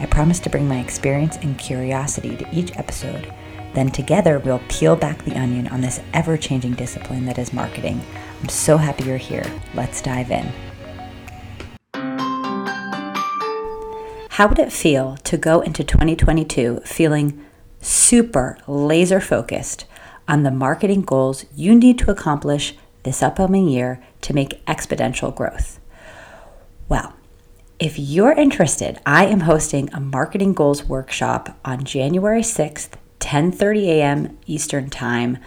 I promise to bring my experience and curiosity to each episode. Then together we'll peel back the onion on this ever changing discipline that is marketing. I'm so happy you're here. Let's dive in. How would it feel to go into 2022 feeling super laser focused on the marketing goals you need to accomplish this upcoming year to make exponential growth? Well, if you're interested, I am hosting a marketing goals workshop on January 6th, 10:30 a.m. Eastern Time.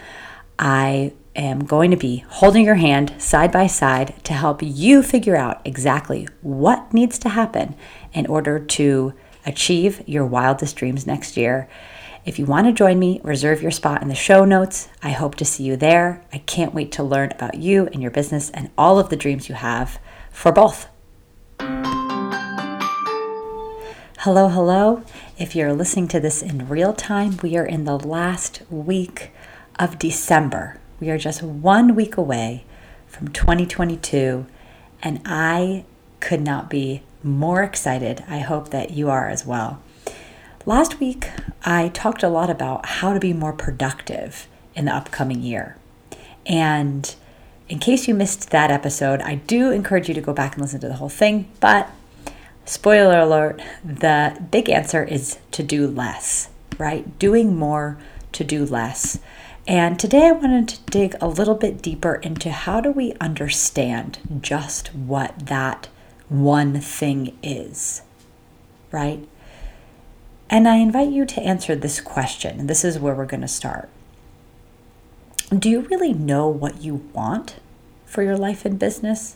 I am going to be holding your hand side by side to help you figure out exactly what needs to happen in order to achieve your wildest dreams next year. If you want to join me, reserve your spot in the show notes. I hope to see you there. I can't wait to learn about you and your business and all of the dreams you have for both. Hello, hello. If you're listening to this in real time, we are in the last week of December. We are just one week away from 2022, and I could not be more excited. I hope that you are as well. Last week, I talked a lot about how to be more productive in the upcoming year. And in case you missed that episode, I do encourage you to go back and listen to the whole thing, but Spoiler alert, the big answer is to do less, right? Doing more to do less. And today I wanted to dig a little bit deeper into how do we understand just what that one thing is, right? And I invite you to answer this question. This is where we're going to start. Do you really know what you want for your life and business?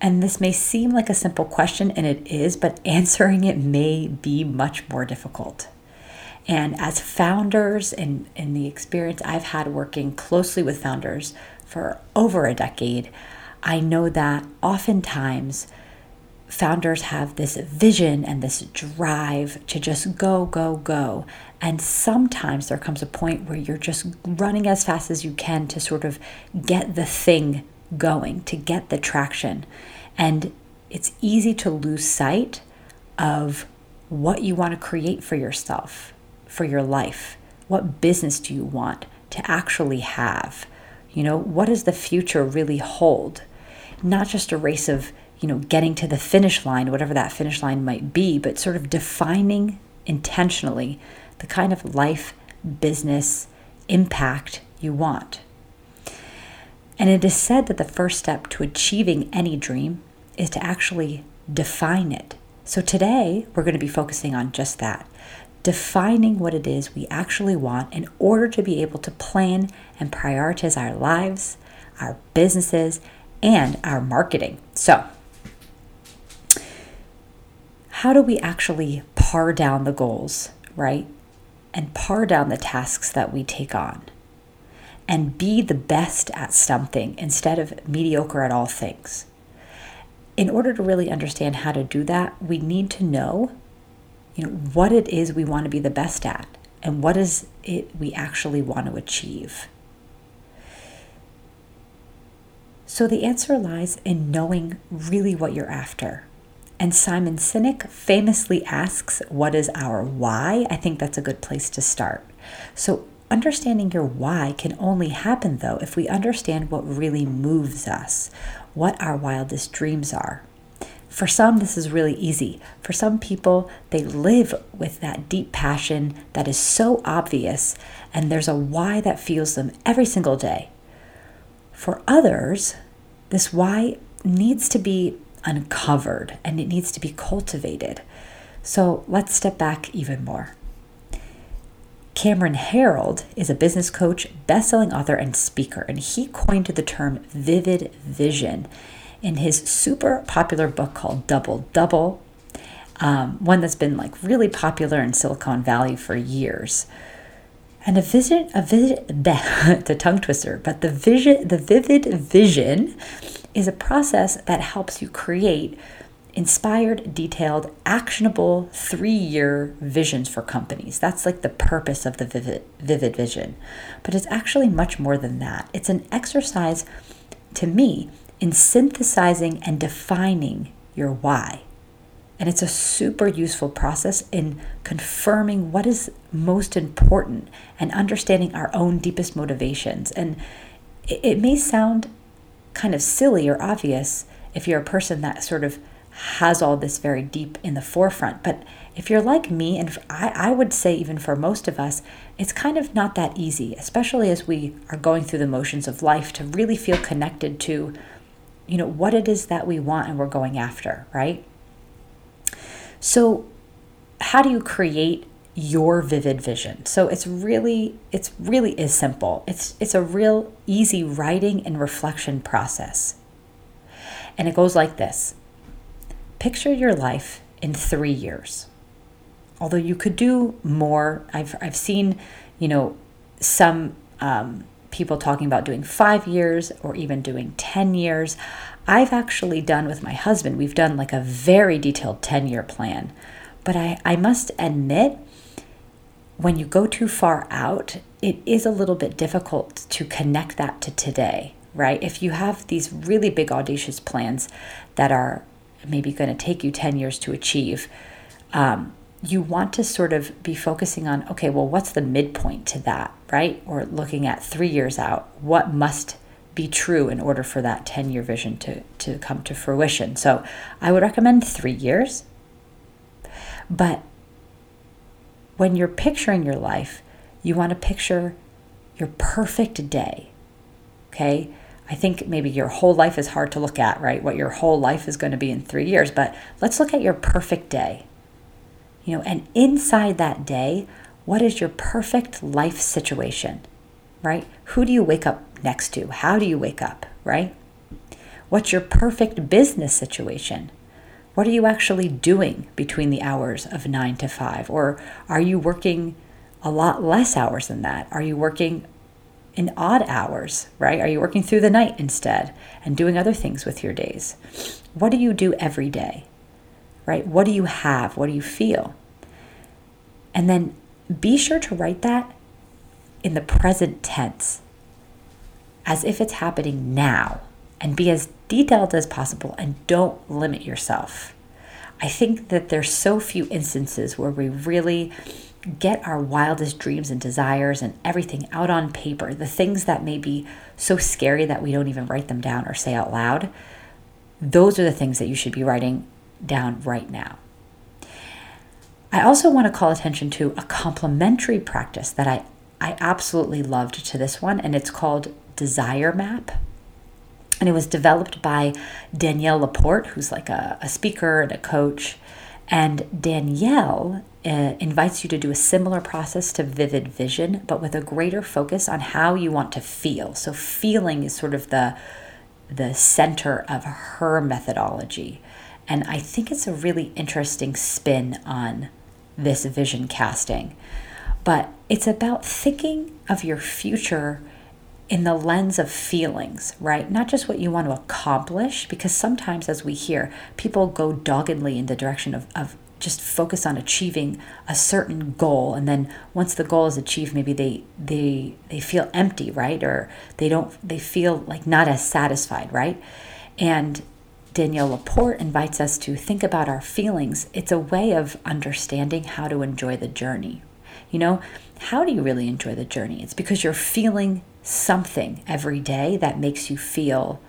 And this may seem like a simple question, and it is, but answering it may be much more difficult. And as founders, and in the experience I've had working closely with founders for over a decade, I know that oftentimes founders have this vision and this drive to just go, go, go. And sometimes there comes a point where you're just running as fast as you can to sort of get the thing going, to get the traction. And it's easy to lose sight of what you want to create for yourself, for your life. What business do you want to actually have? You know, what does the future really hold? Not just a race of, you know, getting to the finish line, whatever that finish line might be, but sort of defining intentionally the kind of life, business impact you want. And it is said that the first step to achieving any dream is to actually define it. So today, we're going to be focusing on just that defining what it is we actually want in order to be able to plan and prioritize our lives, our businesses, and our marketing. So, how do we actually pare down the goals, right? And pare down the tasks that we take on? And be the best at something instead of mediocre at all things. In order to really understand how to do that, we need to know, you know, what it is we want to be the best at and what is it we actually want to achieve. So the answer lies in knowing really what you're after. And Simon Sinek famously asks, What is our why? I think that's a good place to start. So Understanding your why can only happen, though, if we understand what really moves us, what our wildest dreams are. For some, this is really easy. For some people, they live with that deep passion that is so obvious, and there's a why that fuels them every single day. For others, this why needs to be uncovered and it needs to be cultivated. So let's step back even more. Cameron Herold is a business coach, best-selling author, and speaker, and he coined the term vivid vision in his super popular book called Double Double, um, one that's been like really popular in Silicon Valley for years. And a vision, a vision, the tongue twister, but the vision, the vivid vision is a process that helps you create inspired, detailed, actionable three year visions for companies. That's like the purpose of the vivid, vivid vision. But it's actually much more than that. It's an exercise, to me, in synthesizing and defining your why. And it's a super useful process in confirming what is most important and understanding our own deepest motivations. And it, it may sound kind of silly or obvious if you're a person that sort of has all this very deep in the forefront. But if you're like me, and I, I would say even for most of us, it's kind of not that easy, especially as we are going through the motions of life to really feel connected to, you know, what it is that we want and we're going after, right? So, how do you create your vivid vision? So it's really it's really is simple. It's it's a real easy writing and reflection process. And it goes like this. Picture your life in 3 years. Although you could do more, I've I've seen, you know, some um, people talking about doing five years or even doing 10 years. I've actually done with my husband, we've done like a very detailed 10 year plan. But I, I must admit, when you go too far out, it is a little bit difficult to connect that to today, right? If you have these really big, audacious plans that are maybe going to take you 10 years to achieve, um, you want to sort of be focusing on okay, well, what's the midpoint to that, right? Or looking at three years out, what must be true in order for that 10 year vision to, to come to fruition. So I would recommend three years. But when you're picturing your life, you want to picture your perfect day. Okay? I think maybe your whole life is hard to look at, right? What your whole life is going to be in three years. But let's look at your perfect day. You know, and inside that day, what is your perfect life situation, right? Who do you wake up next to? How do you wake up, right? What's your perfect business situation? What are you actually doing between the hours of nine to five? Or are you working a lot less hours than that? Are you working in odd hours, right? Are you working through the night instead and doing other things with your days? What do you do every day, right? What do you have? What do you feel? And then be sure to write that in the present tense as if it's happening now and be as detailed as possible and don't limit yourself. I think that there's so few instances where we really get our wildest dreams and desires and everything out on paper, the things that may be so scary that we don't even write them down or say out loud. Those are the things that you should be writing down right now. I also want to call attention to a complementary practice that I, I absolutely loved to this one, and it's called Desire Map. And it was developed by Danielle Laporte, who's like a, a speaker and a coach. And Danielle uh, invites you to do a similar process to Vivid Vision, but with a greater focus on how you want to feel. So, feeling is sort of the, the center of her methodology. And I think it's a really interesting spin on this vision casting. But it's about thinking of your future in the lens of feelings, right? Not just what you want to accomplish, because sometimes, as we hear, people go doggedly in the direction of, of just focus on achieving a certain goal and then once the goal is achieved maybe they they they feel empty right or they don't they feel like not as satisfied right and Danielle Laporte invites us to think about our feelings. It's a way of understanding how to enjoy the journey. You know, how do you really enjoy the journey? It's because you're feeling something every day that makes you feel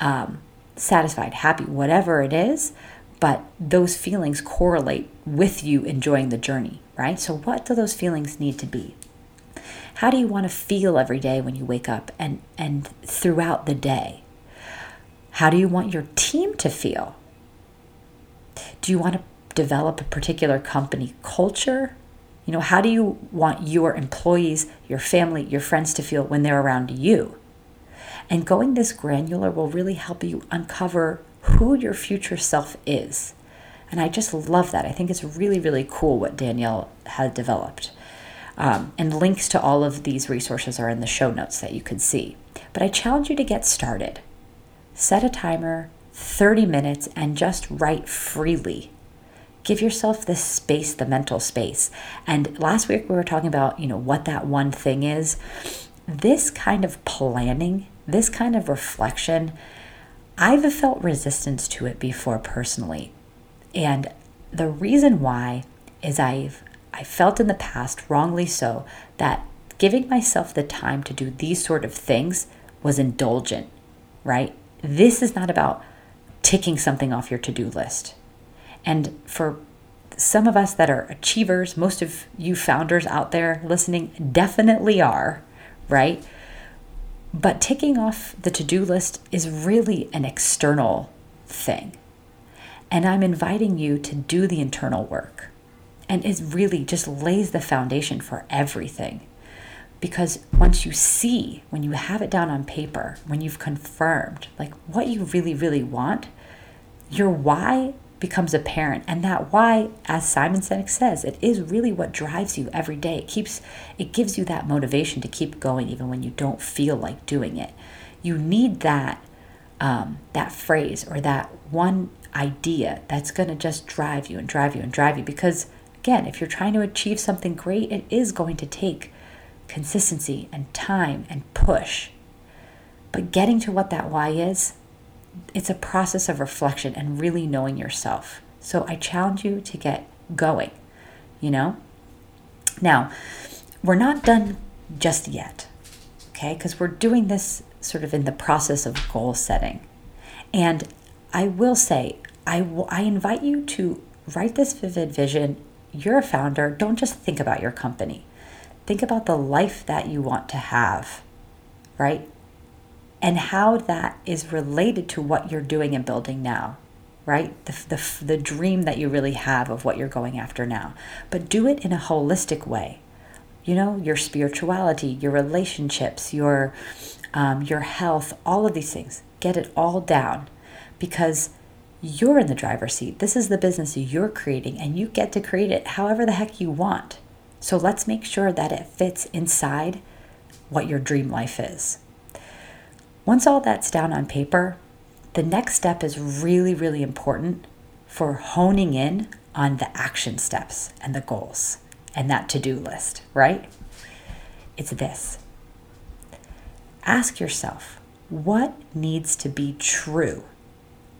um, satisfied, happy, whatever it is. But those feelings correlate with you enjoying the journey, right? So, what do those feelings need to be? How do you want to feel every day when you wake up and, and throughout the day? How do you want your team to feel? Do you want to develop a particular company culture you know, how do you want your employees, your family, your friends to feel when they're around you? And going this granular will really help you uncover who your future self is. And I just love that. I think it's really, really cool what Danielle has developed. Um, and links to all of these resources are in the show notes that you can see. But I challenge you to get started. Set a timer, 30 minutes, and just write freely. Give yourself the space, the mental space. And last week we were talking about, you know, what that one thing is. This kind of planning, this kind of reflection, I've felt resistance to it before personally. And the reason why is I've I felt in the past, wrongly so, that giving myself the time to do these sort of things was indulgent, right? This is not about ticking something off your to do list. And for some of us that are achievers, most of you founders out there listening definitely are, right? But ticking off the to do list is really an external thing. And I'm inviting you to do the internal work. And it really just lays the foundation for everything. Because once you see, when you have it down on paper, when you've confirmed like what you really, really want, your why becomes apparent. And that why, as Simon Sinek says, it is really what drives you every day. It keeps it gives you that motivation to keep going even when you don't feel like doing it. You need that um, that phrase or that one idea that's going to just drive you and drive you and drive you because again if you're trying to achieve something great it is going to take consistency and time and push but getting to what that why is it's a process of reflection and really knowing yourself so i challenge you to get going you know now we're not done just yet okay because we're doing this sort of in the process of goal setting and I will say, I, w- I invite you to write this vivid vision. You're a founder. Don't just think about your company, think about the life that you want to have, right? And how that is related to what you're doing and building now, right? The, the, the dream that you really have of what you're going after now. But do it in a holistic way. You know, your spirituality, your relationships, your, um, your health, all of these things. Get it all down because you're in the driver's seat. This is the business you're creating, and you get to create it however the heck you want. So let's make sure that it fits inside what your dream life is. Once all that's down on paper, the next step is really, really important for honing in on the action steps and the goals and that to do list, right? It's this ask yourself what needs to be true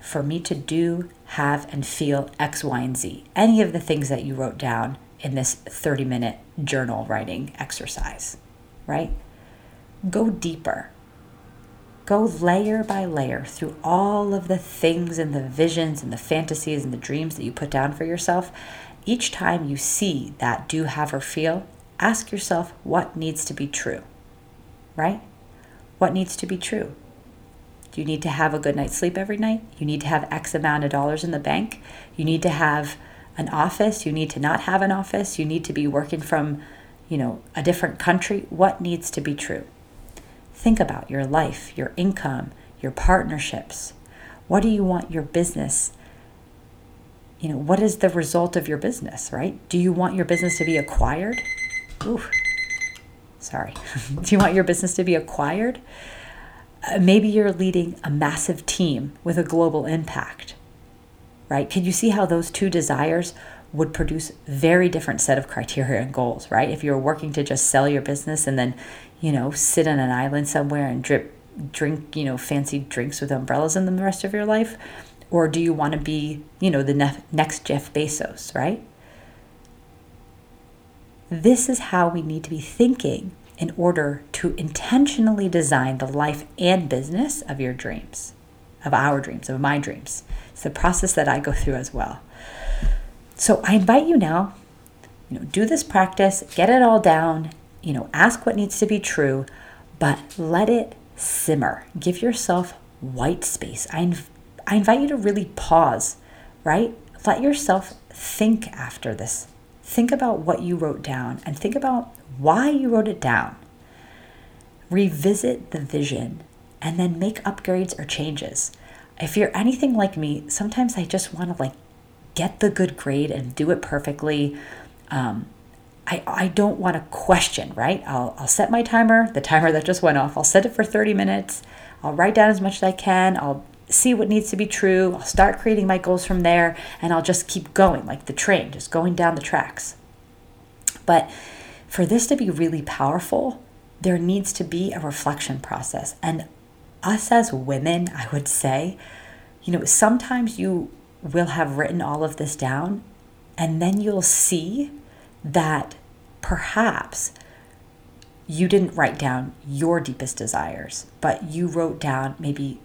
for me to do, have, and feel X, Y, and Z. Any of the things that you wrote down in this 30 minute journal writing exercise, right? Go deeper. Go layer by layer through all of the things and the visions and the fantasies and the dreams that you put down for yourself. Each time you see that do, have, or feel, ask yourself what needs to be true, right? What needs to be true? Do you need to have a good night's sleep every night? You need to have X amount of dollars in the bank. You need to have an office. You need to not have an office. You need to be working from, you know, a different country. What needs to be true? Think about your life, your income, your partnerships. What do you want your business? You know, what is the result of your business, right? Do you want your business to be acquired? Ooh, sorry. do you want your business to be acquired? Uh, maybe you're leading a massive team with a global impact, right? Can you see how those two desires would produce very different set of criteria and goals, right? If you're working to just sell your business and then, you know, sit on an island somewhere and drip drink, you know, fancy drinks with umbrellas in them the rest of your life, or do you want to be, you know, the ne- next Jeff Bezos, right? This is how we need to be thinking in order to intentionally design the life and business of your dreams, of our dreams, of my dreams. It's the process that I go through as well. So I invite you now, you know, do this practice, get it all down, you know, ask what needs to be true, but let it simmer. Give yourself white space. I, inv- I invite you to really pause, right? Let yourself think after this. Think about what you wrote down and think about why you wrote it down. Revisit the vision and then make upgrades or changes. If you're anything like me, sometimes I just want to like get the good grade and do it perfectly. Um, I, I don't want to question, right? I'll, I'll set my timer, the timer that just went off, I'll set it for 30 minutes. I'll write down as much as I can. I'll see what needs to be true. I'll start creating my goals from there and I'll just keep going like the train, just going down the tracks. But for this to be really powerful, there needs to be a reflection process. And us as women, I would say, you know, sometimes you will have written all of this down and then you'll see that perhaps you didn't write down your deepest desires, but you wrote down maybe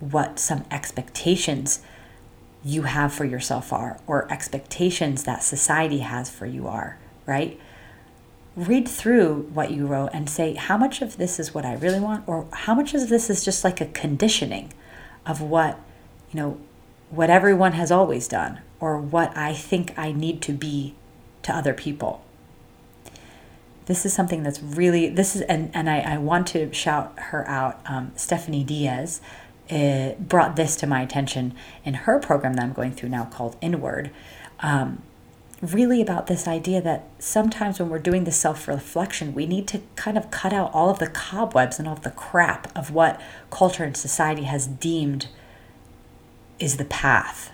what some expectations you have for yourself are, or expectations that society has for you are, right? Read through what you wrote and say, how much of this is what I really want, or how much of this is just like a conditioning of what, you know, what everyone has always done, or what I think I need to be to other people. This is something that's really, this is, and, and I, I want to shout her out. Um, Stephanie Diaz uh, brought this to my attention in her program that I'm going through now called Inward. Um, really about this idea that sometimes when we're doing the self reflection, we need to kind of cut out all of the cobwebs and all of the crap of what culture and society has deemed is the path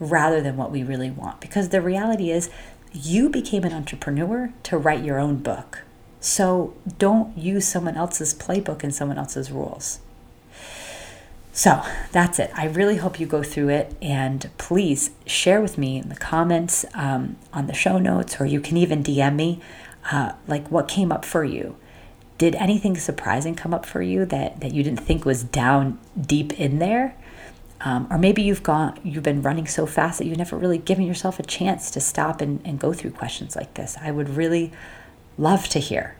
rather than what we really want. Because the reality is, you became an entrepreneur to write your own book. So don't use someone else's playbook and someone else's rules. So that's it. I really hope you go through it and please share with me in the comments um, on the show notes, or you can even DM me uh, like what came up for you. Did anything surprising come up for you that, that you didn't think was down deep in there? Um, or maybe you've gone you've been running so fast that you've never really given yourself a chance to stop and, and go through questions like this. I would really love to hear.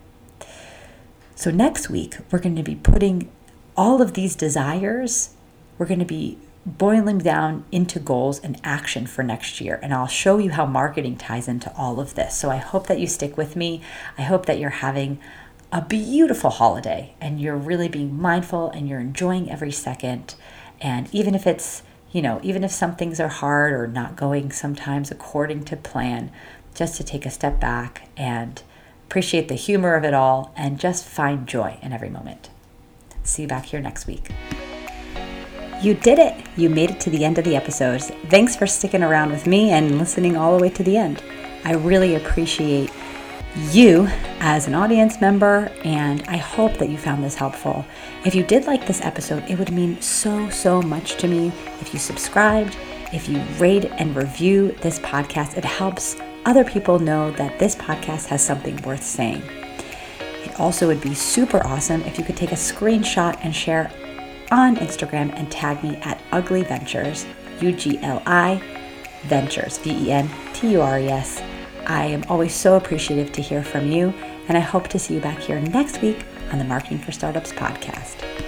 So next week we're going to be putting all of these desires we're going to be boiling down into goals and action for next year. And i'll show you how marketing ties into all of this. So i hope that you stick with me. I hope that you're having a beautiful holiday and you're really being mindful and you're enjoying every second and even if it's, you know, even if some things are hard or not going sometimes according to plan, just to take a step back and appreciate the humor of it all and just find joy in every moment. See you back here next week. You did it! You made it to the end of the episodes. Thanks for sticking around with me and listening all the way to the end. I really appreciate you as an audience member, and I hope that you found this helpful. If you did like this episode, it would mean so, so much to me if you subscribed, if you rate and review this podcast. It helps other people know that this podcast has something worth saying. It also would be super awesome if you could take a screenshot and share on Instagram and tag me at Ugli Ventures, U G L I Ventures, V E N T U R E S. I am always so appreciative to hear from you, and I hope to see you back here next week on the Marketing for Startups podcast.